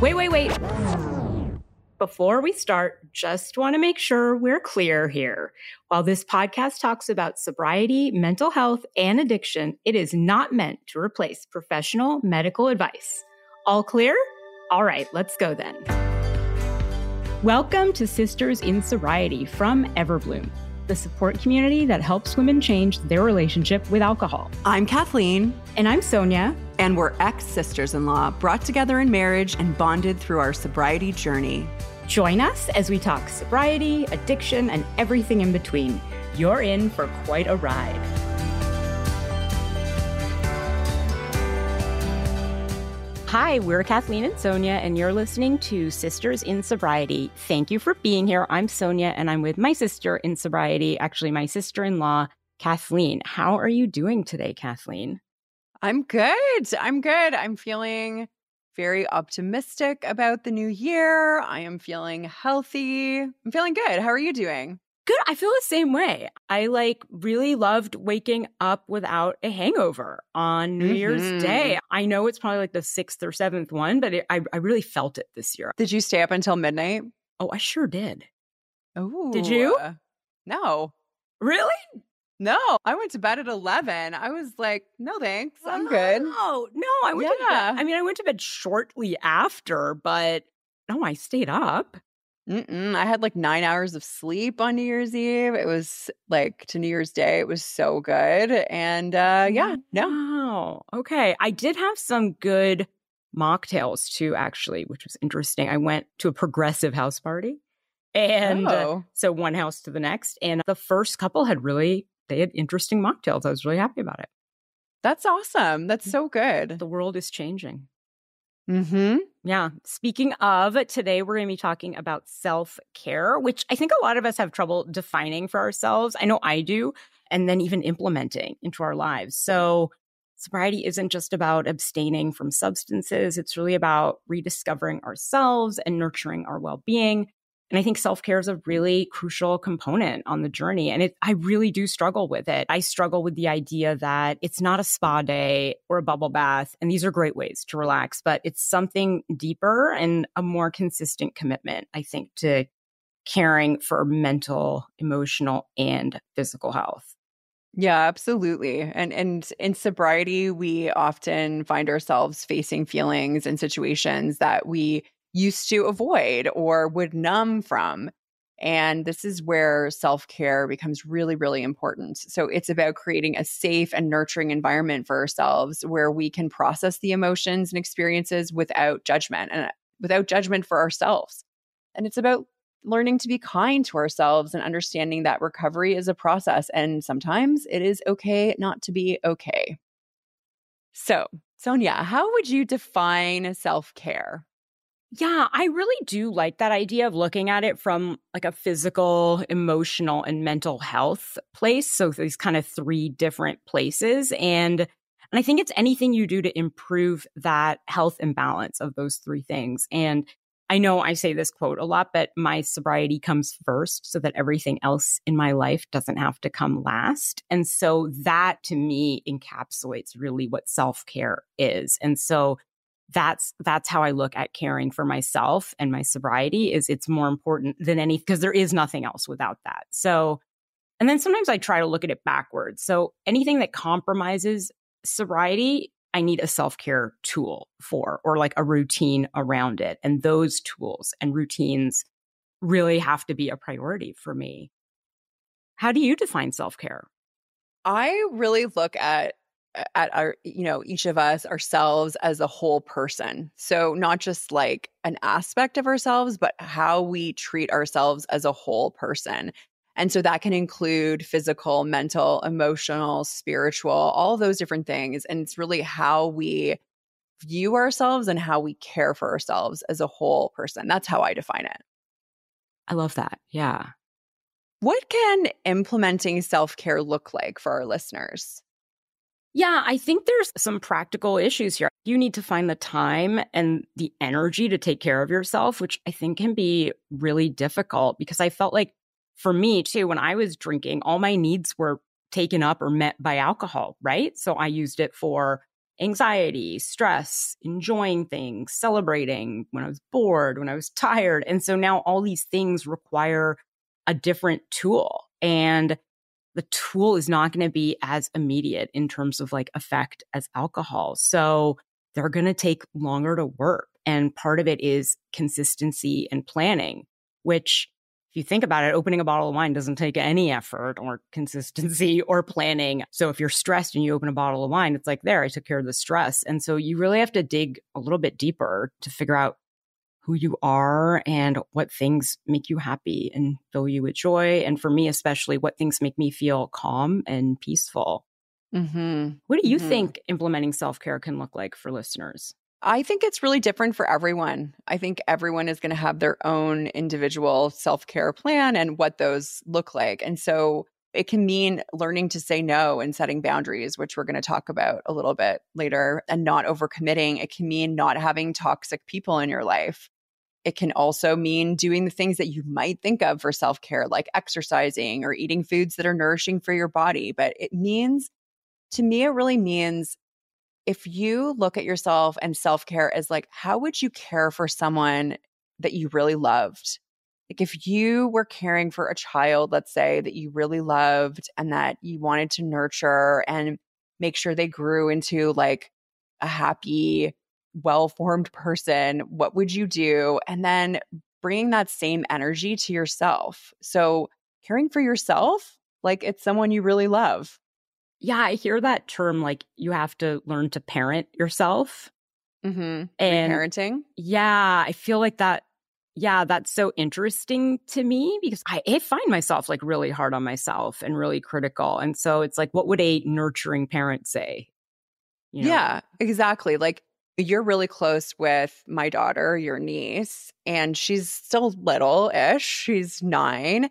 Wait, wait, wait. Before we start, just want to make sure we're clear here. While this podcast talks about sobriety, mental health, and addiction, it is not meant to replace professional medical advice. All clear? All right, let's go then. Welcome to Sisters in Sobriety from EverBlume, the support community that helps women change their relationship with alcohol. I'm Kathleen. And I'm Sonia. And we're ex sisters in law, brought together in marriage and bonded through our sobriety journey. Join us as we talk sobriety, addiction, and everything in between. You're in for quite a ride. Hi, we're Kathleen and Sonia, and you're listening to Sisters in Sobriety. Thank you for being here. I'm Sonia, and I'm with my sister in sobriety, actually, my sister in law, Kathleen. How are you doing today, Kathleen? I'm good. I'm good. I'm feeling very optimistic about the new year. I am feeling healthy. I'm feeling good. How are you doing? Good. I feel the same way. I like really loved waking up without a hangover on New mm-hmm. Year's Day. I know it's probably like the sixth or seventh one, but it, I, I really felt it this year. Did you stay up until midnight? Oh, I sure did. Oh, did you? No. Really? No, I went to bed at 11. I was like, no thanks. I'm good. Oh, no, I went yeah. to bed. I mean, I went to bed shortly after, but no, I stayed up. Mm-mm. I had like nine hours of sleep on New Year's Eve. It was like to New Year's Day. It was so good. And uh yeah, no. Wow. Okay. I did have some good mocktails too, actually, which was interesting. I went to a progressive house party. And uh, oh. uh, so one house to the next. And the first couple had really they had interesting mocktails. I was really happy about it. That's awesome. That's mm. so good. The world is changing. Hmm. Yeah. Speaking of, today we're going to be talking about self care, which I think a lot of us have trouble defining for ourselves. I know I do, and then even implementing into our lives. So, sobriety isn't just about abstaining from substances, it's really about rediscovering ourselves and nurturing our well being. And I think self care is a really crucial component on the journey. And it, I really do struggle with it. I struggle with the idea that it's not a spa day or a bubble bath. And these are great ways to relax, but it's something deeper and a more consistent commitment, I think, to caring for mental, emotional, and physical health. Yeah, absolutely. And and in sobriety, we often find ourselves facing feelings and situations that we used to avoid or would numb from. And this is where self care becomes really, really important. So it's about creating a safe and nurturing environment for ourselves where we can process the emotions and experiences without judgment and uh, without judgment for ourselves. And it's about learning to be kind to ourselves and understanding that recovery is a process. And sometimes it is okay not to be okay. So, Sonia, how would you define self care? Yeah, I really do like that idea of looking at it from like a physical, emotional, and mental health place. So these kind of three different places. And and I think it's anything you do to improve that health imbalance of those three things. And I know I say this quote a lot, but my sobriety comes first so that everything else in my life doesn't have to come last. And so that to me encapsulates really what self care is. And so that's that's how I look at caring for myself and my sobriety is it's more important than any because there is nothing else without that. So and then sometimes I try to look at it backwards. So anything that compromises sobriety, I need a self-care tool for or like a routine around it. And those tools and routines really have to be a priority for me. How do you define self-care? I really look at at our you know each of us ourselves as a whole person. So not just like an aspect of ourselves but how we treat ourselves as a whole person. And so that can include physical mental emotional spiritual all those different things. And it's really how we view ourselves and how we care for ourselves as a whole person. That's how i define it. I love that. Yeah. What can implementing self-care look like for our listeners yeah, I think there's some practical issues here. You need to find the time and the energy to take care of yourself, which I think can be really difficult because I felt like for me too, when I was drinking, all my needs were taken up or met by alcohol, right? So I used it for anxiety, stress, enjoying things, celebrating when I was bored, when I was tired. And so now all these things require a different tool. And the tool is not going to be as immediate in terms of like effect as alcohol. So they're going to take longer to work. And part of it is consistency and planning, which if you think about it, opening a bottle of wine doesn't take any effort or consistency or planning. So if you're stressed and you open a bottle of wine, it's like, there, I took care of the stress. And so you really have to dig a little bit deeper to figure out who you are and what things make you happy and fill you with joy. And for me, especially, what things make me feel calm and peaceful. Mm-hmm. What do you mm-hmm. think implementing self care can look like for listeners? I think it's really different for everyone. I think everyone is going to have their own individual self care plan and what those look like. And so it can mean learning to say no and setting boundaries, which we're going to talk about a little bit later, and not overcommitting. It can mean not having toxic people in your life. It can also mean doing the things that you might think of for self care, like exercising or eating foods that are nourishing for your body. But it means, to me, it really means if you look at yourself and self care as like, how would you care for someone that you really loved? Like, if you were caring for a child, let's say that you really loved and that you wanted to nurture and make sure they grew into like a happy, well formed person, what would you do? And then bringing that same energy to yourself. So, caring for yourself like it's someone you really love. Yeah, I hear that term like you have to learn to parent yourself. Mm-hmm. And parenting. Yeah, I feel like that. Yeah, that's so interesting to me because I, I find myself like really hard on myself and really critical. And so it's like, what would a nurturing parent say? You know? Yeah, exactly. Like you're really close with my daughter, your niece, and she's still little ish. She's nine.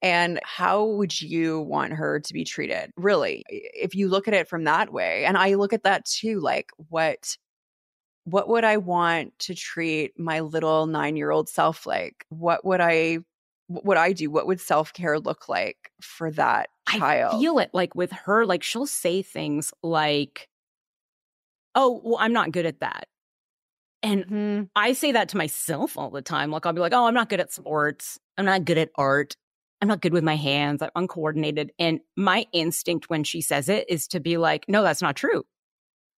And how would you want her to be treated? Really, if you look at it from that way. And I look at that too, like what what would I want to treat my little 9-year-old self like? What would I what would I do? What would self-care look like for that child? I feel it like with her like she'll say things like oh, well I'm not good at that. And mm-hmm. I say that to myself all the time. Like I'll be like, "Oh, I'm not good at sports. I'm not good at art. I'm not good with my hands. I'm uncoordinated. And my instinct when she says it is to be like, no, that's not true.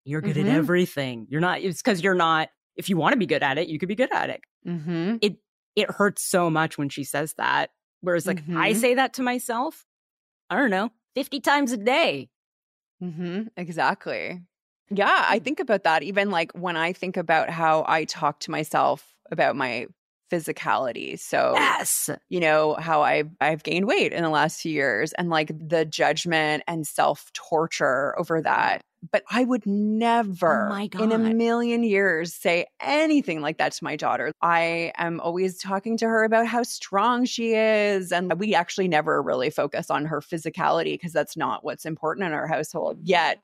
You're good mm-hmm. at everything. You're not, it's because you're not, if you want to be good at it, you could be good at it. Mm-hmm. It, it hurts so much when she says that. Whereas like mm-hmm. I say that to myself, I don't know, 50 times a day. Mm-hmm. Exactly. Yeah. I hmm. think about that even like when I think about how I talk to myself about my physicality. So yes, you know how I've I've gained weight in the last few years, and like the judgment and self torture over that. But I would oh never, oh in a million years, say anything like that to my daughter. I am always talking to her about how strong she is, and we actually never really focus on her physicality because that's not what's important in our household. Yet,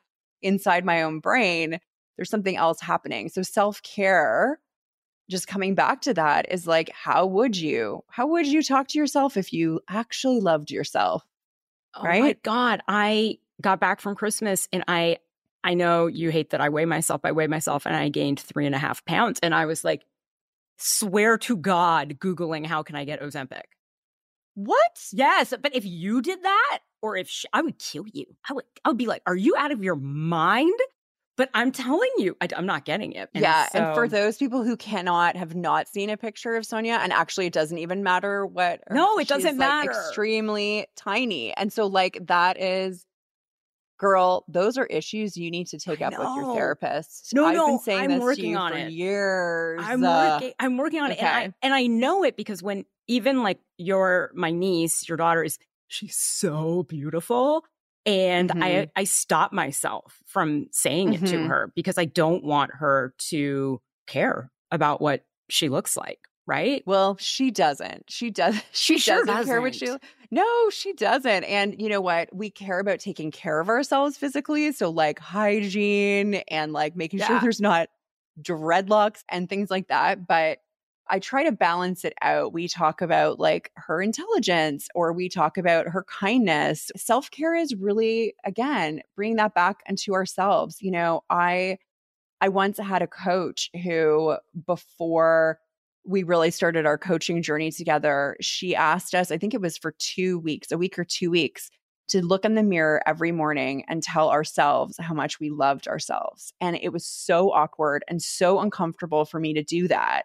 inside my own brain, there's something else happening. So self care just coming back to that is like, how would you? How would you talk to yourself if you actually loved yourself? Oh right? my God. I got back from Christmas and I I know you hate that I weigh myself. I weigh myself and I gained three and a half pounds. And I was like, swear to God, Googling how can I get Ozempic? What? Yes. But if you did that, or if she, I would kill you, I would, I would be like, are you out of your mind? But I'm telling you, I, am not getting it. And yeah. So... And for those people who cannot have not seen a picture of Sonia, and actually it doesn't even matter what. No, it doesn't matter. Like extremely tiny. And so, like, that is, girl, those are issues you need to take up with your therapist. No, I've no, been saying I'm this working on for it. years. I'm uh, working. I'm working on okay. it, and I, and I know it because when even like your my niece, your daughter is she's so beautiful and mm-hmm. I, I stop myself from saying mm-hmm. it to mm-hmm. her because I don't want her to care about what she looks like. Right. Well, she doesn't. She does. She, she sure doesn't, doesn't care what she. No, she doesn't. And you know what? We care about taking care of ourselves physically. So like hygiene and like making yeah. sure there's not dreadlocks and things like that. But I try to balance it out. We talk about like her intelligence or we talk about her kindness. Self care is really, again, bringing that back into ourselves. You know, I, I once had a coach who, before we really started our coaching journey together, she asked us, I think it was for two weeks, a week or two weeks, to look in the mirror every morning and tell ourselves how much we loved ourselves. And it was so awkward and so uncomfortable for me to do that.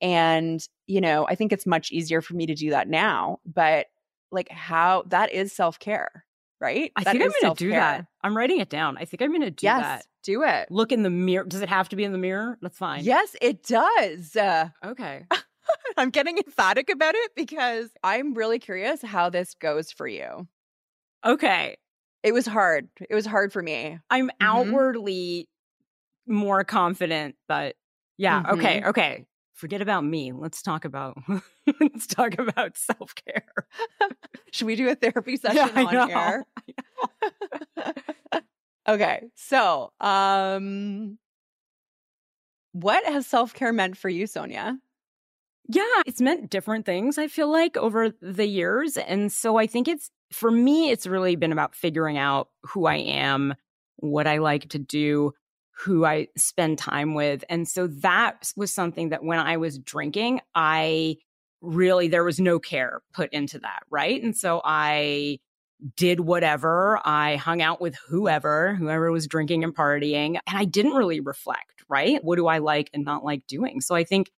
And, you know, I think it's much easier for me to do that now, but like how that is self care, right? I that think I'm going to do that. I'm writing it down. I think I'm going to do yes, that. Do it. Look in the mirror. Does it have to be in the mirror? That's fine. Yes, it does. Uh, okay. I'm getting emphatic about it because I'm really curious how this goes for you. Okay. It was hard. It was hard for me. I'm mm-hmm. outwardly more confident, but yeah, mm-hmm. okay, okay. Forget about me. Let's talk about let's talk about self-care. Should we do a therapy session yeah, on air? okay. So, um what has self-care meant for you, Sonia? Yeah, it's meant different things, I feel like, over the years. And so I think it's for me, it's really been about figuring out who I am, what I like to do, who I spend time with. And so that was something that when I was drinking, I really, there was no care put into that. Right. And so I did whatever. I hung out with whoever, whoever was drinking and partying. And I didn't really reflect, right? What do I like and not like doing? So I think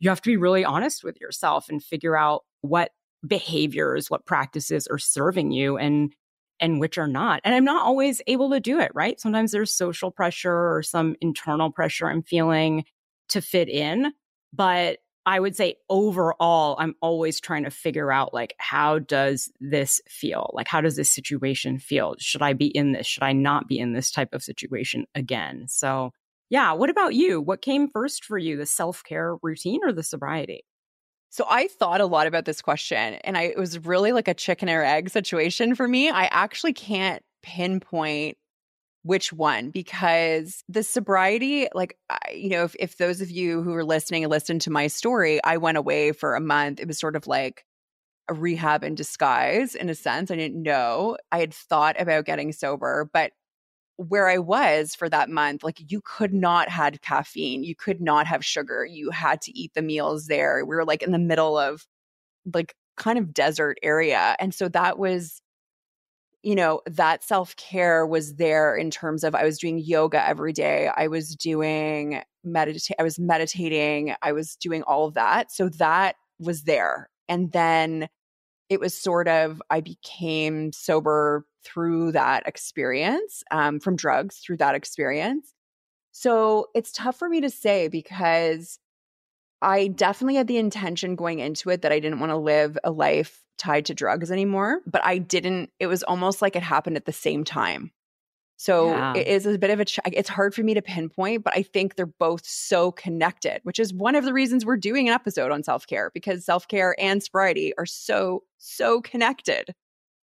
you have to be really honest with yourself and figure out what behaviors, what practices are serving you and and which are not. And I'm not always able to do it, right? Sometimes there's social pressure or some internal pressure I'm feeling to fit in, but I would say overall I'm always trying to figure out like how does this feel? Like how does this situation feel? Should I be in this? Should I not be in this type of situation again? So, yeah, what about you? What came first for you, the self-care routine or the sobriety? So I thought a lot about this question and I it was really like a chicken or egg situation for me. I actually can't pinpoint which one because the sobriety like you know if if those of you who are listening and listened to my story, I went away for a month. It was sort of like a rehab in disguise in a sense. I didn't know. I had thought about getting sober, but where I was for that month, like you could not had caffeine, you could not have sugar, you had to eat the meals there. We were like in the middle of like kind of desert area. And so that was you know, that self-care was there in terms of I was doing yoga every day. I was doing meditate I was meditating, I was doing all of that. So that was there. And then it was sort of I became sober through that experience um, from drugs through that experience. So it's tough for me to say because I definitely had the intention going into it that I didn't want to live a life tied to drugs anymore, but I didn't. It was almost like it happened at the same time. So yeah. it is a bit of a, it's hard for me to pinpoint, but I think they're both so connected, which is one of the reasons we're doing an episode on self care because self care and sobriety are so, so connected.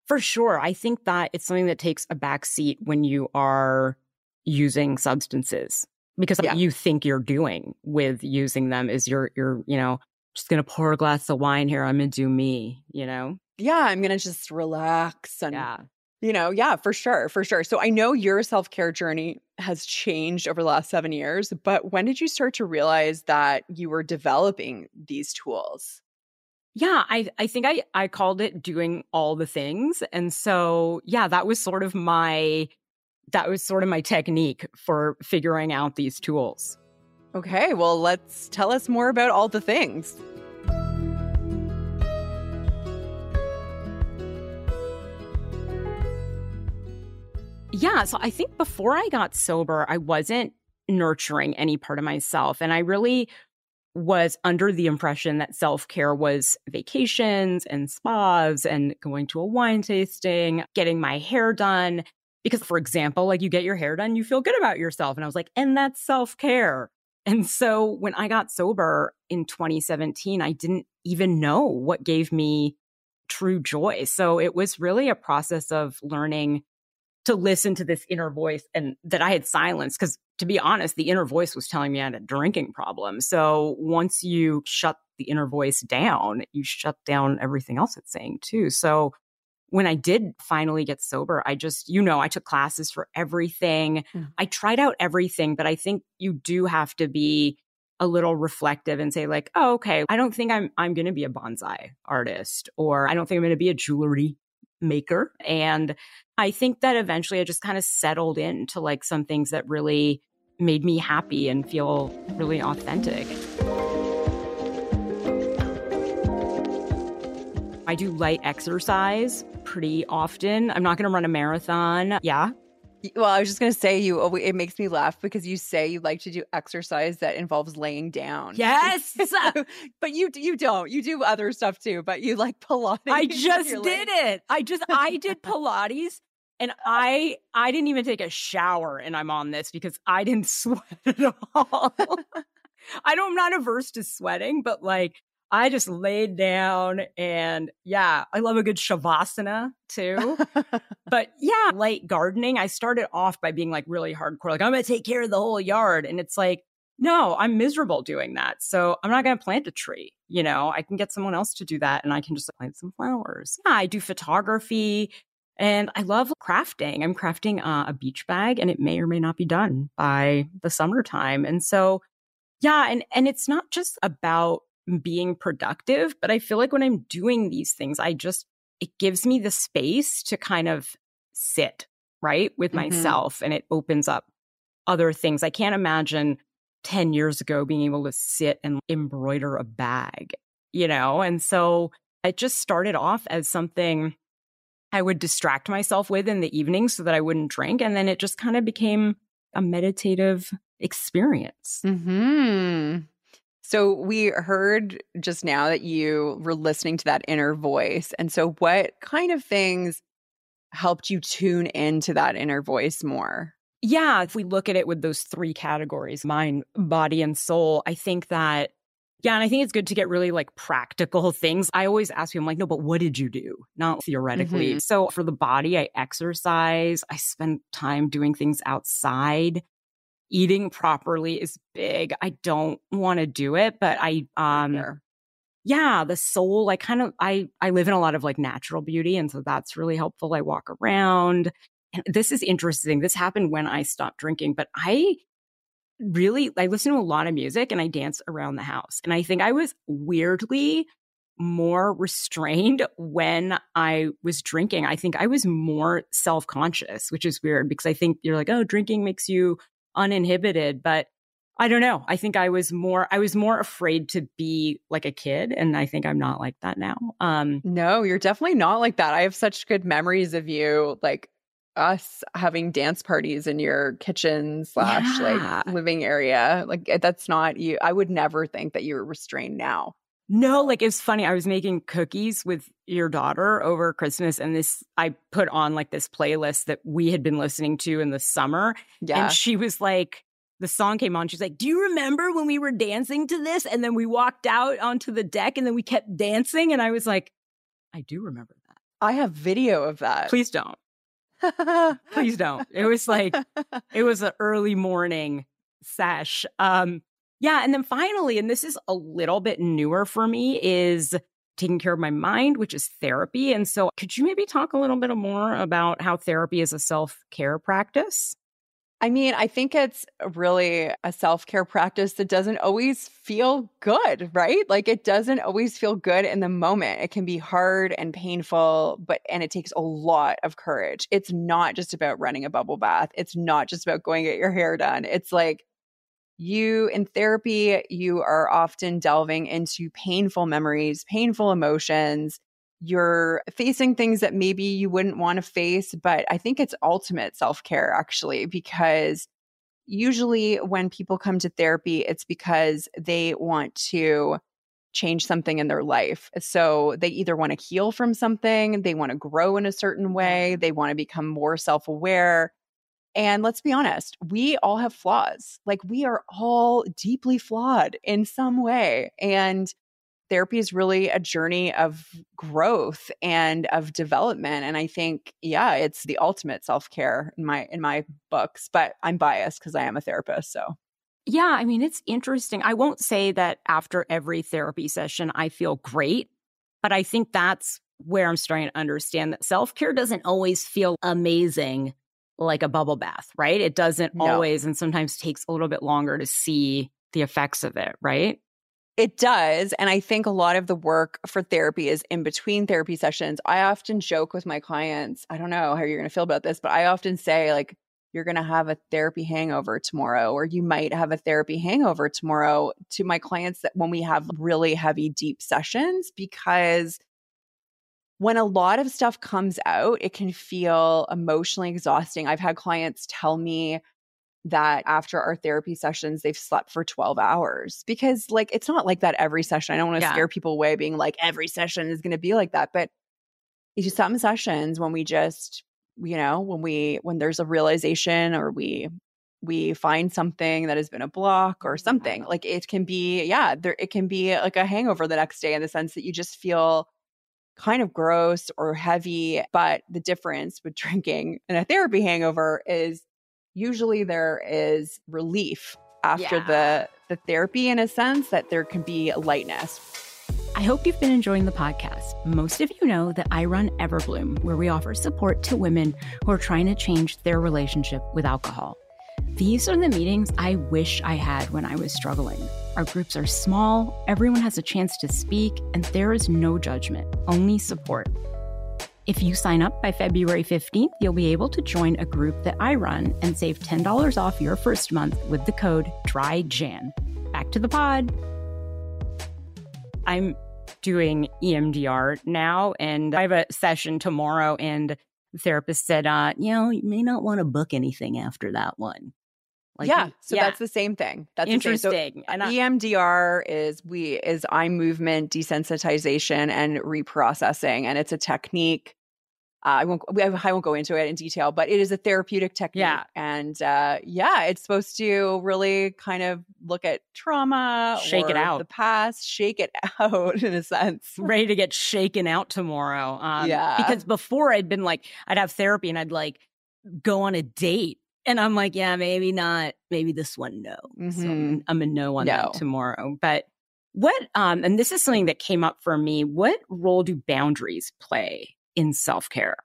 For sure. I think that it's something that takes a back seat when you are using substances because yeah. you think you're doing with using them is you're, you're, you know, just going to pour a glass of wine here. I'm going to do me, you know? Yeah. I'm going to just relax and, yeah. you know, yeah, for sure. For sure. So I know your self care journey has changed over the last seven years, but when did you start to realize that you were developing these tools? Yeah, I I think I I called it doing all the things. And so, yeah, that was sort of my that was sort of my technique for figuring out these tools. Okay, well, let's tell us more about all the things. Yeah, so I think before I got sober, I wasn't nurturing any part of myself. And I really was under the impression that self care was vacations and spas and going to a wine tasting, getting my hair done. Because, for example, like you get your hair done, you feel good about yourself. And I was like, and that's self care. And so when I got sober in 2017, I didn't even know what gave me true joy. So it was really a process of learning to listen to this inner voice and that I had silenced because to be honest, the inner voice was telling me I had a drinking problem. So once you shut the inner voice down, you shut down everything else it's saying too. So when I did finally get sober, I just, you know, I took classes for everything. Mm. I tried out everything, but I think you do have to be a little reflective and say like, "Oh, okay, I don't think I'm I'm going to be a bonsai artist or I don't think I'm going to be a jewelry maker." And I think that eventually I just kind of settled into like some things that really made me happy and feel really authentic. I do light exercise pretty often. I'm not going to run a marathon. Yeah. Well, I was just going to say you it makes me laugh because you say you like to do exercise that involves laying down. Yes. but you you don't. You do other stuff too, but you like Pilates. I just did it. I just I did Pilates and I I didn't even take a shower and I'm on this because I didn't sweat at all. I don't I'm not averse to sweating, but like I just laid down and yeah, I love a good shavasana too. but yeah, light gardening. I started off by being like really hardcore, like I'm going to take care of the whole yard. And it's like, no, I'm miserable doing that. So I'm not going to plant a tree. You know, I can get someone else to do that and I can just plant some flowers. Yeah, I do photography and I love crafting. I'm crafting uh, a beach bag and it may or may not be done by the summertime. And so, yeah, and, and it's not just about being productive. But I feel like when I'm doing these things, I just, it gives me the space to kind of sit right with mm-hmm. myself and it opens up other things. I can't imagine 10 years ago being able to sit and embroider a bag, you know? And so it just started off as something I would distract myself with in the evening so that I wouldn't drink. And then it just kind of became a meditative experience. Hmm. So we heard just now that you were listening to that inner voice. And so what kind of things helped you tune into that inner voice more? Yeah, if we look at it with those three categories, mind, body, and soul, I think that yeah, and I think it's good to get really like practical things. I always ask you, I'm like, no, but what did you do? Not theoretically. Mm-hmm. So for the body, I exercise, I spend time doing things outside eating properly is big. I don't want to do it, but I um sure. yeah, the soul I kind of I I live in a lot of like natural beauty and so that's really helpful. I walk around. And this is interesting. This happened when I stopped drinking, but I really I listen to a lot of music and I dance around the house. And I think I was weirdly more restrained when I was drinking. I think I was more self conscious, which is weird because I think you're like, oh, drinking makes you uninhibited. But I don't know. I think I was more I was more afraid to be like a kid and I think I'm not like that now. Um No, you're definitely not like that. I have such good memories of you like us having dance parties in your kitchen slash yeah. like living area. Like eh, that's not you. I would never think that you were restrained now. No, like it's funny. I was making cookies with your daughter over Christmas, and this I put on like this playlist that we had been listening to in the summer. Yeah. And she was like, the song came on. She's like, Do you remember when we were dancing to this? And then we walked out onto the deck and then we kept dancing. And I was like, I do remember that. I have video of that. Please don't. Please don't. It was like, it was an early morning sesh. Um, yeah. And then finally, and this is a little bit newer for me, is taking care of my mind, which is therapy. And so, could you maybe talk a little bit more about how therapy is a self care practice? I mean, I think it's really a self care practice that doesn't always feel good, right? Like it doesn't always feel good in the moment. It can be hard and painful, but, and it takes a lot of courage. It's not just about running a bubble bath, it's not just about going get your hair done. It's like, you in therapy, you are often delving into painful memories, painful emotions. You're facing things that maybe you wouldn't want to face, but I think it's ultimate self care actually, because usually when people come to therapy, it's because they want to change something in their life. So they either want to heal from something, they want to grow in a certain way, they want to become more self aware. And let's be honest, we all have flaws. Like we are all deeply flawed in some way. And therapy is really a journey of growth and of development and i think yeah it's the ultimate self-care in my in my books but i'm biased because i am a therapist so yeah i mean it's interesting i won't say that after every therapy session i feel great but i think that's where i'm starting to understand that self-care doesn't always feel amazing like a bubble bath right it doesn't no. always and sometimes takes a little bit longer to see the effects of it right it does. And I think a lot of the work for therapy is in between therapy sessions. I often joke with my clients, I don't know how you're going to feel about this, but I often say, like, you're going to have a therapy hangover tomorrow, or you might have a therapy hangover tomorrow to my clients that when we have really heavy, deep sessions, because when a lot of stuff comes out, it can feel emotionally exhausting. I've had clients tell me, that after our therapy sessions, they've slept for 12 hours because, like, it's not like that every session. I don't want to yeah. scare people away being like, every session is going to be like that. But it's just some sessions when we just, you know, when we, when there's a realization or we, we find something that has been a block or something mm-hmm. like it can be yeah there it can be like a hangover the next day in the sense that you just feel kind of gross or heavy but the difference with drinking and a therapy hangover is usually there is relief after yeah. the the therapy in a sense that there can be lightness. I hope you've been enjoying the podcast. Most of you know that I run EverBlume, where we offer support to women who are trying to change their relationship with alcohol. These are the meetings I wish I had when I was struggling. Our groups are small, everyone has a chance to speak, and there is no judgment, only support. If you sign up by February 15th, you'll be able to join a group that I run and save $10 off your first month with the code DRYJAN. Back to the pod. I'm doing EMDR now, and I have a session tomorrow, and the therapist said, uh, you know, you may not want to book anything after that one. Like, yeah, so yeah. that's the same thing. That's interesting. So and I, EMDR is we is eye movement desensitization and reprocessing, and it's a technique. Uh, I won't I won't go into it in detail, but it is a therapeutic technique. Yeah, and uh, yeah, it's supposed to really kind of look at trauma, shake it out, the past, shake it out in a sense. Ready to get shaken out tomorrow. Um, yeah, because before I'd been like I'd have therapy and I'd like go on a date and I'm like, yeah, maybe not. Maybe this one, no. Mm-hmm. So I'm, I'm a no on no. that tomorrow. But what, um, and this is something that came up for me. What role do boundaries play in self care?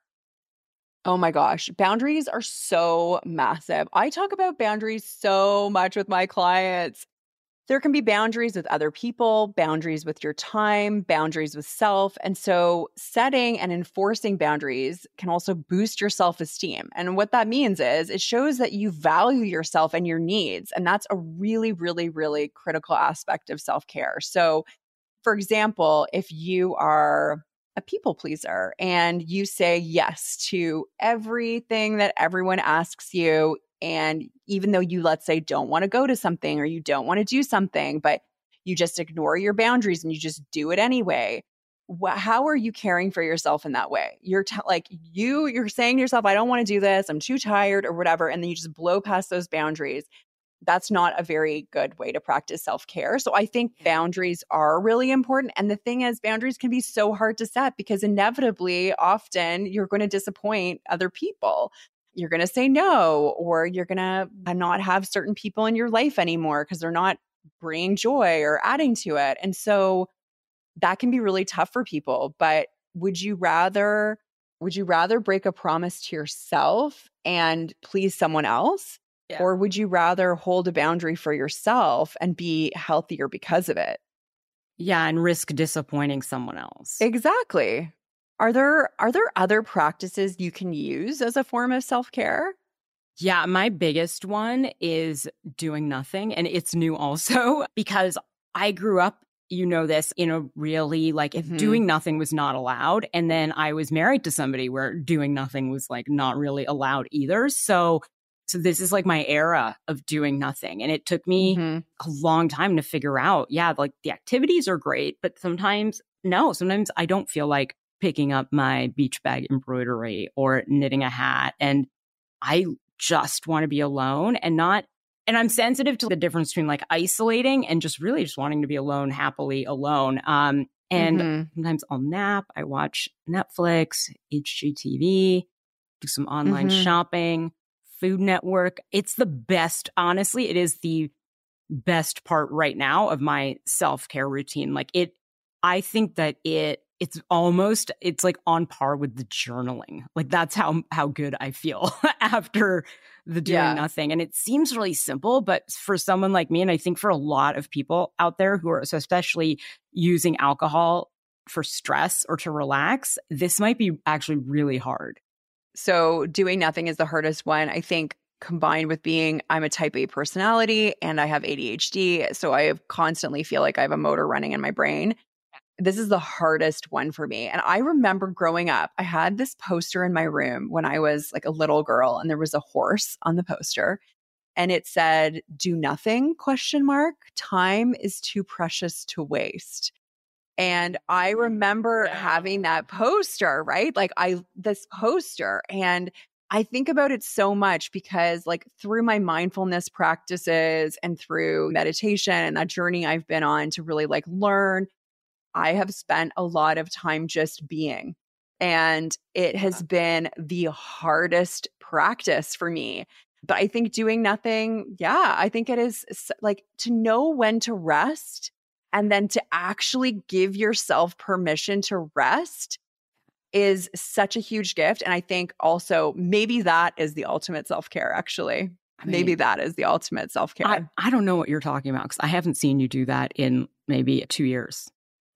Oh my gosh, boundaries are so massive. I talk about boundaries so much with my clients. There can be boundaries with other people, boundaries with your time, boundaries with self. And so, setting and enforcing boundaries can also boost your self esteem. And what that means is it shows that you value yourself and your needs. And that's a really, really, really critical aspect of self care. So, for example, if you are a people pleaser and you say yes to everything that everyone asks you, and even though you, let's say, don't want to go to something or you don't want to do something, but you just ignore your boundaries and you just do it anyway, wh- how are you caring for yourself in that way? You're t- like, you, you're saying to yourself, I don't want to do this, I'm too tired or whatever. And then you just blow past those boundaries. That's not a very good way to practice self care. So I think boundaries are really important. And the thing is, boundaries can be so hard to set because inevitably, often you're going to disappoint other people you're going to say no or you're going to not have certain people in your life anymore because they're not bringing joy or adding to it. And so that can be really tough for people, but would you rather would you rather break a promise to yourself and please someone else yeah. or would you rather hold a boundary for yourself and be healthier because of it? Yeah, and risk disappointing someone else. Exactly. Are there are there other practices you can use as a form of self-care? Yeah, my biggest one is doing nothing and it's new also because I grew up you know this in a really like if mm-hmm. doing nothing was not allowed and then I was married to somebody where doing nothing was like not really allowed either. So so this is like my era of doing nothing. And it took me mm-hmm. a long time to figure out, yeah, like the activities are great, but sometimes no, sometimes I don't feel like picking up my beach bag embroidery or knitting a hat. And I just want to be alone and not and I'm sensitive to the difference between like isolating and just really just wanting to be alone, happily alone. Um, and mm-hmm. sometimes I'll nap. I watch Netflix, HGTV, do some online mm-hmm. shopping, Food Network. It's the best. Honestly, it is the best part right now of my self care routine. Like it, I think that it it's almost it's like on par with the journaling like that's how how good i feel after the doing yeah. nothing and it seems really simple but for someone like me and i think for a lot of people out there who are so especially using alcohol for stress or to relax this might be actually really hard so doing nothing is the hardest one i think combined with being I'm a type A personality and I have ADHD. So I constantly feel like I have a motor running in my brain this is the hardest one for me. And I remember growing up, I had this poster in my room when I was like a little girl and there was a horse on the poster and it said do nothing question mark time is too precious to waste. And I mm, remember yeah. having that poster, right? Like I this poster and I think about it so much because, like, through my mindfulness practices and through meditation and that journey I've been on to really like learn I have spent a lot of time just being. And it has been the hardest practice for me. But I think doing nothing, yeah, I think it is like to know when to rest and then to actually give yourself permission to rest is such a huge gift. And I think also maybe that is the ultimate self care, actually. I mean, maybe that is the ultimate self care. I, I don't know what you're talking about because I haven't seen you do that in maybe two years.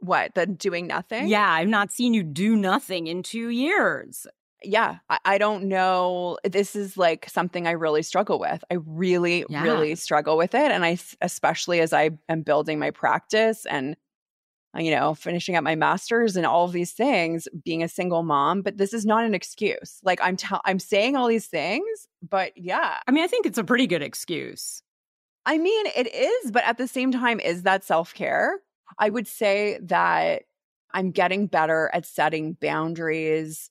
What, the doing nothing? Yeah, I've not seen you do nothing in two years. Yeah, I, I don't know. This is like something I really struggle with. I really, yeah. really struggle with it. And I, especially as I am building my practice and uh, you know, finishing up my masters and all of these things, being a single mom, but this is not an excuse. Like I'm t- I'm saying all these things, but yeah. I mean, I think it's a pretty good excuse. I mean, it is, but at the same time is that self-care? I would say that I'm getting better at setting boundaries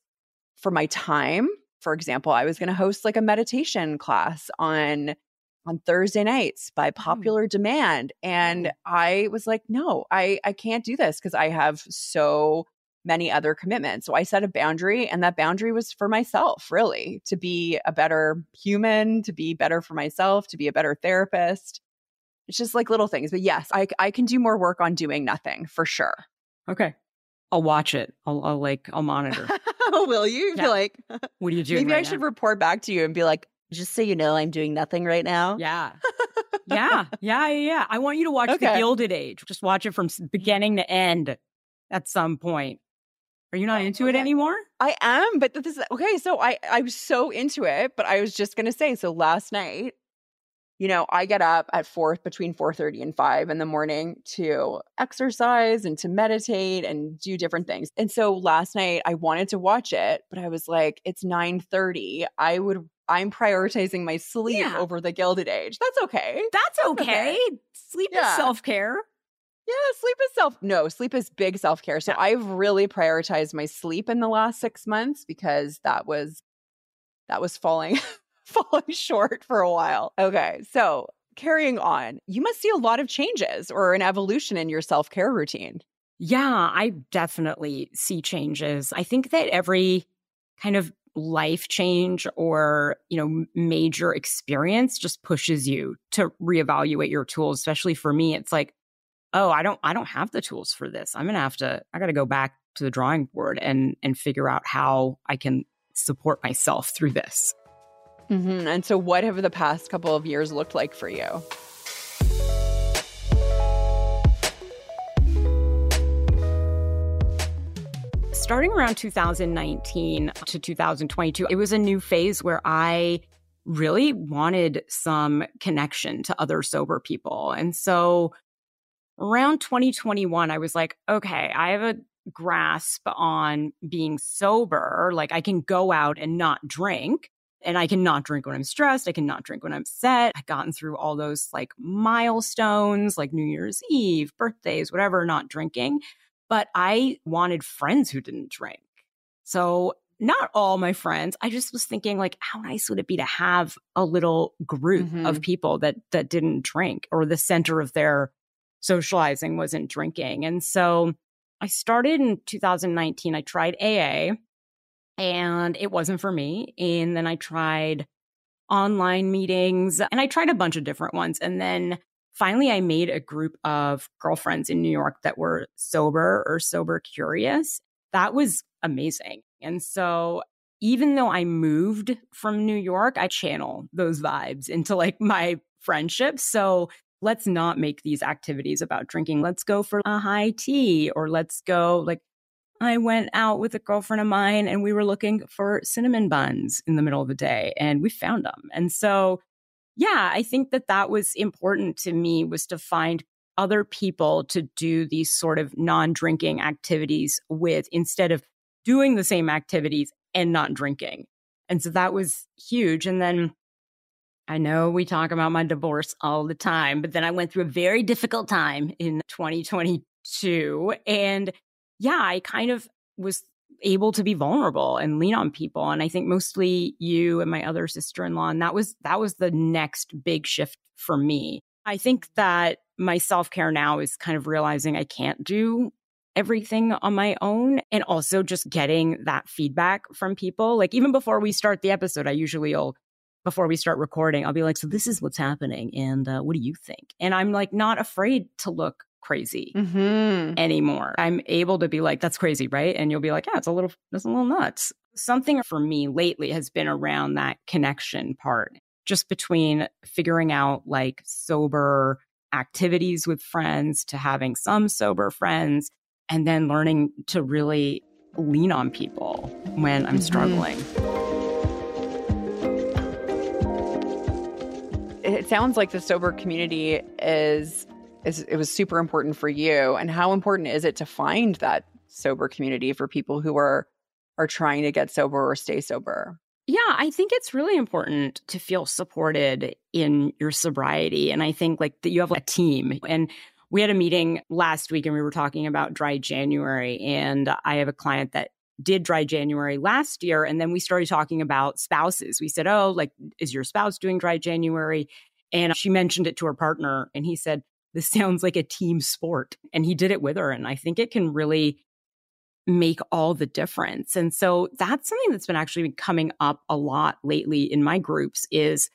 for my time. For example, I was going to host like a meditation class on on Thursday nights by mm. popular mm. demand and I was like, "No, I I can't do this because I have so many other commitments." So I set a boundary and that boundary was for myself, really, to be a better human, to be better for myself, to be a better therapist. It's just like little things. But yes, I, I can do more work on doing nothing for sure. Okay. I'll watch it. I'll, I'll like, I'll monitor. Will you? Yeah. Be like, what are you doing? Maybe right I now? should report back to you and be like, just so you know, I'm doing nothing right now. Yeah. yeah. Yeah. Yeah. I want you to watch okay. The Gilded Age. Just watch it from beginning to end at some point. Are you not oh, into okay. it anymore? I am, but this is okay. So I I was so into it, but I was just gonna say. So last night you know, I get up at four between 4:30 and 5 in the morning to exercise and to meditate and do different things. And so last night I wanted to watch it, but I was like, it's 9:30. I would I'm prioritizing my sleep yeah. over the Gilded Age. That's okay. That's okay. okay. Sleep yeah. is self-care. Yeah, sleep is self. No, sleep is big self care. So yeah. I've really prioritized my sleep in the last six months because that was that was falling falling short for a while. Okay. So carrying on, you must see a lot of changes or an evolution in your self care routine. Yeah, I definitely see changes. I think that every kind of life change or, you know, major experience just pushes you to reevaluate your tools, especially for me. It's like, oh, I don't I don't have the tools for this. I'm to have to I got to go back to the drawing board and and figure out how I can support myself through this. Mm-hmm. And so, what have the past couple of years looked like for you? Starting around 2019 to 2022, it was a new phase where I really wanted some connection to other sober people. And so around 2021, I was like, okay, I have a grasp on being sober. Like I can go out and not drink and I cannot drink when I'm stressed. I cannot drink when I'm set. I've gotten through all those like milestones, like New Year's Eve, birthdays, whatever, not drinking. But I wanted friends who didn't drink. So not all my friends. I just was thinking like how nice would it be to have a little group mm-hmm. of people that that didn't drink or the center of their socializing wasn't drinking. And so I started in 2019. I tried AA and it wasn't for me. And then I tried online meetings and I tried a bunch of different ones. And then finally, I made a group of girlfriends in New York that were sober or sober curious. That was amazing. And so even though I moved from New York, I channel those vibes into like my friendships. So let's not make these activities about drinking. Let's go for a high tea or let's go like I went out with a girlfriend of mine and we were looking for cinnamon buns in the middle of the day and we found them. And so, yeah, I think that that was important to me was to find other people to do these sort of non-drinking activities with instead of doing the same activities and not drinking. And so that was huge. And then I know we talk about my divorce all the time, but then I went through a very difficult time in 2022. And yeah, I kind of was able to be vulnerable and lean on people. And I think mostly you and my other sister in law. And that was, that was the next big shift for me. I think that my self care now is kind of realizing I can't do everything on my own and also just getting that feedback from people. Like even before we start the episode, I usually will before we start recording, I'll be like, so this is what's happening. And uh, what do you think? And I'm like, not afraid to look crazy mm-hmm. anymore. I'm able to be like, that's crazy, right? And you'll be like, yeah, it's a little, it's a little nuts. Something for me lately has been around that connection part, just between figuring out like sober activities with friends to having some sober friends and then learning to really lean on people when I'm mm-hmm. struggling. it sounds like the sober community is is it was super important for you and how important is it to find that sober community for people who are are trying to get sober or stay sober yeah i think it's really important to feel supported in your sobriety and i think like that you have a team and we had a meeting last week and we were talking about dry january and i have a client that did dry January last year. And then we started talking about spouses. We said, Oh, like, is your spouse doing dry January? And she mentioned it to her partner. And he said, This sounds like a team sport. And he did it with her. And I think it can really make all the difference. And so that's something that's been actually coming up a lot lately in my groups is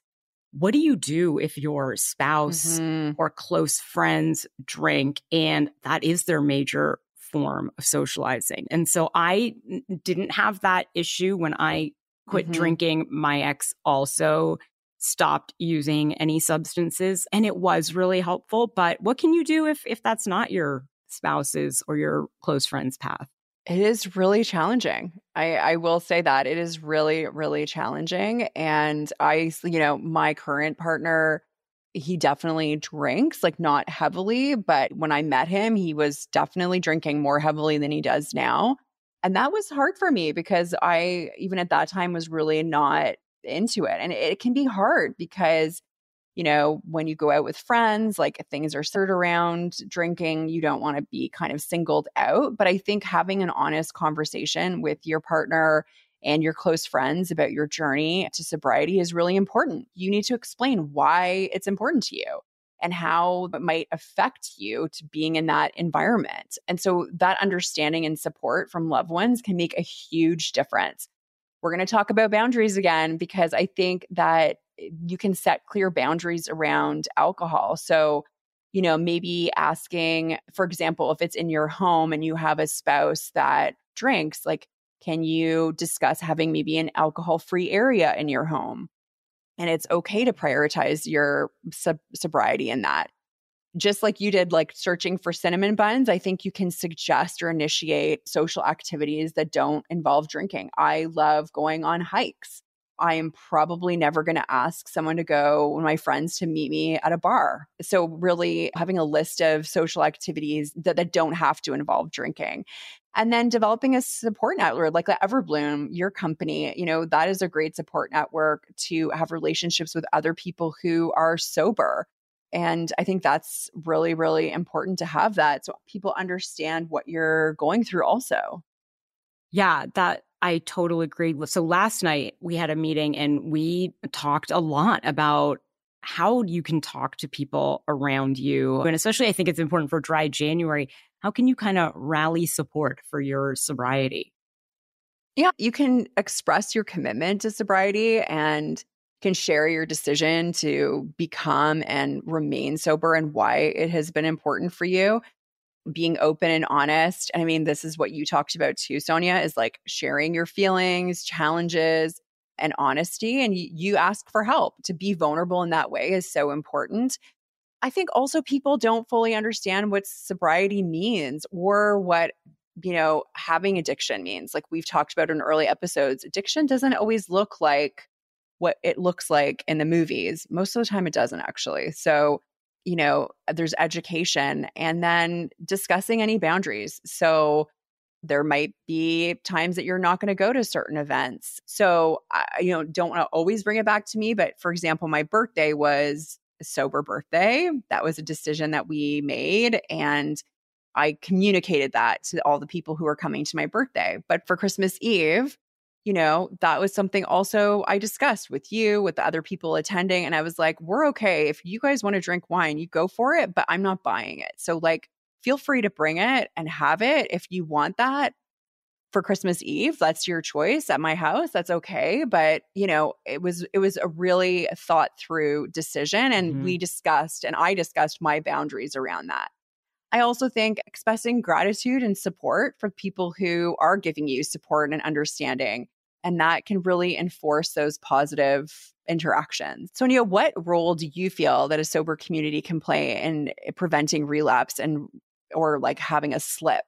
what do you do if your spouse mm-hmm. or close friends drink and that is their major form of socializing. And so I didn't have that issue when I quit mm-hmm. drinking. My ex also stopped using any substances and it was really helpful. But what can you do if if that's not your spouse's or your close friend's path? It is really challenging. I, I will say that it is really, really challenging. And I, you know, my current partner he definitely drinks, like not heavily, but when I met him, he was definitely drinking more heavily than he does now. And that was hard for me because I, even at that time, was really not into it. And it can be hard because, you know, when you go out with friends, like things are centered around drinking, you don't want to be kind of singled out. But I think having an honest conversation with your partner and your close friends about your journey to sobriety is really important. You need to explain why it's important to you and how it might affect you to being in that environment. And so that understanding and support from loved ones can make a huge difference. We're going to talk about boundaries again because I think that you can set clear boundaries around alcohol. So, you know, maybe asking, for example, if it's in your home and you have a spouse that drinks, like can you discuss having maybe an alcohol free area in your home? And it's okay to prioritize your sub- sobriety in that. Just like you did, like searching for cinnamon buns, I think you can suggest or initiate social activities that don't involve drinking. I love going on hikes. I am probably never going to ask someone to go, my friends, to meet me at a bar. So, really having a list of social activities that, that don't have to involve drinking and then developing a support network like EverBlume, your company, you know, that is a great support network to have relationships with other people who are sober. And I think that's really, really important to have that so people understand what you're going through also. Yeah, that I totally agree with. So last night we had a meeting and we talked a lot about how you can talk to people around you. And especially, I think it's important for dry January. How can you kind of rally support for your sobriety? Yeah, you can express your commitment to sobriety and can share your decision to become and remain sober and why it has been important for you. Being open and honest. I mean, this is what you talked about too, Sonia, is like sharing your feelings, challenges, and honesty. And you, you ask for help. To be vulnerable in that way is so important. I think also people don't fully understand what sobriety means or what you know having addiction means like we've talked about in early episodes addiction doesn't always look like what it looks like in the movies most of the time it doesn't actually so you know there's education and then discussing any boundaries so there might be times that you're not going to go to certain events. So, I, you know, don't want to always bring it back to me. But for example, my birthday was a sober birthday. That was a decision that we made. And I communicated that to all the people who were coming to my birthday. But for Christmas Eve, you know, that was something also I discussed with you, with the other people attending. And I was like, we're okay. If you guys want to drink wine, you go for it, but I'm not buying it. So, like, feel free to bring it and have it if you want that for Christmas Eve. That's your choice at my house. That's okay. But, you know, it was it was a really thought through decision and mm-hmm. we discussed and I discussed my boundaries around that. I also think expressing gratitude and support for people who are giving you support and understanding. And that can really enforce those positive interactions. Sonia, what role do you feel that a sober community can play in eh, preventing relapse and or like having a slip?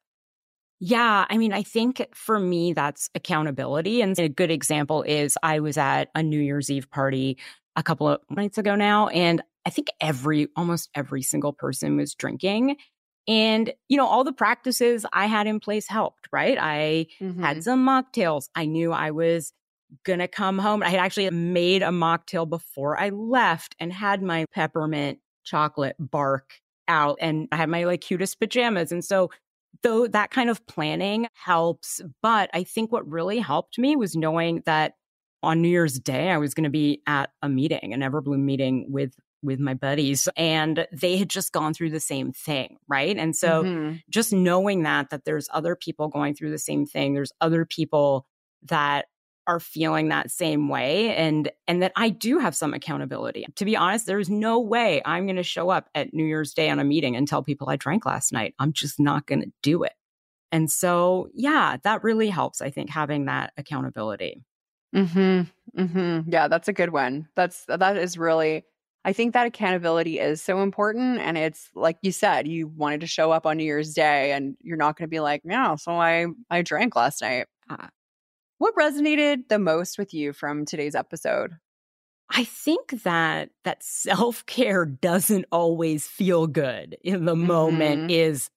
Yeah, I mean, I think for me, that's accountability. And a good example is I was at a New Year's Eve party a couple of nights ago now, and I think every, almost every single person was drinking. And, you know, all the practices I had in place helped, right? I mm-hmm. had some mocktails. I knew I was going to come home. I had actually made a mocktail before I left and had my peppermint chocolate bark out and I had my like cutest pajamas. And so though that kind of planning helps, but I think what really helped me was knowing that on New Year's Day I was going to be at a meeting, an EverBlume meeting with with my buddies and they had just gone through the same thing, right? And so mm-hmm. just knowing that that there's other people going through the same thing, there's other people that are feeling that same way and and that I do have some accountability. To be honest, there's no way I'm going to show up at New Year's Day on a meeting and tell people I drank last night. I'm just not going to do it. And so, yeah, that really helps I think having that accountability. Mhm. Mhm. Yeah, that's a good one. That's that is really I think that accountability is so important and it's like you said, you wanted to show up on New Year's Day and you're not going to be like, "Yeah, so I I drank last night." Uh, what resonated the most with you from today's episode? I think that that self-care doesn't always feel good in the mm-hmm. moment is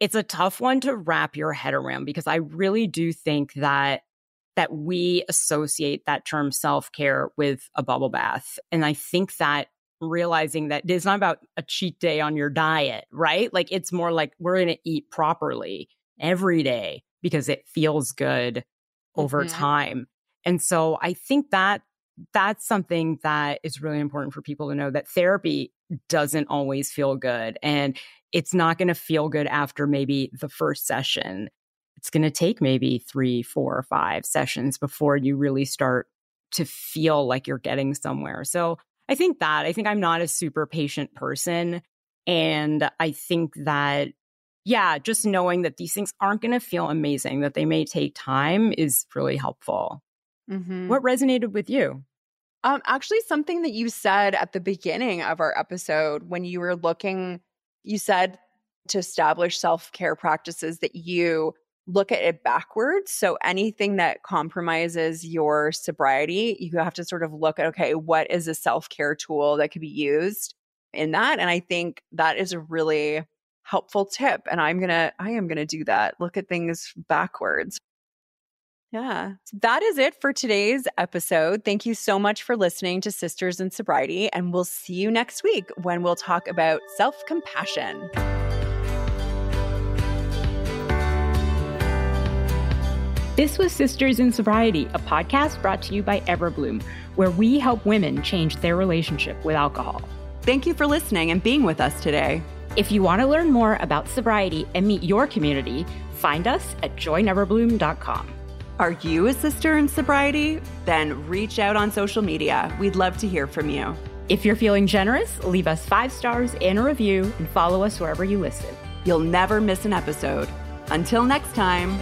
it's a tough one to wrap your head around because I really do think that that we associate that term self-care with a bubble bath and I think that realizing that it's not about a cheat day on your diet, right? Like it's more like we're going to eat properly every day because it feels good over mm-hmm. time. And so I think that that's something that is really important for people to know that therapy doesn't always feel good and it's not going to feel good after maybe the first session. It's going to take maybe three, four, or five sessions before you really start to feel like you're getting somewhere. So I think that I think I'm not a super patient person. And I think that yeah, just knowing that these things aren't going to feel amazing, that they may take time is really helpful. Mm-hmm. What resonated with you? Um, actually, something that you said at the beginning of our episode when you were looking, you said to establish self care practices that you look at it backwards. So anything that compromises your sobriety, you have to sort of look at, okay, what is a self care tool that could be used in that? And I think that is a really helpful tip and i'm gonna i am gonna do that. Look at things backwards. Yeah. That is it for today's episode. Thank you so much for listening to sisters in sobriety and we'll see you next week when we'll talk about self-compassion This was Sisters in Sobriety, a podcast brought to you by EverBlume, where we help women change their relationship with alcohol. Thank you for listening and being with us today. If you want to learn more about sobriety and meet your community, find us at joineverblume.com. Are you a sister in sobriety? Then reach out on social media. We'd love to hear from you. If you're feeling generous, leave us five stars and a review and follow us wherever you listen. You'll never miss an episode. Until next time.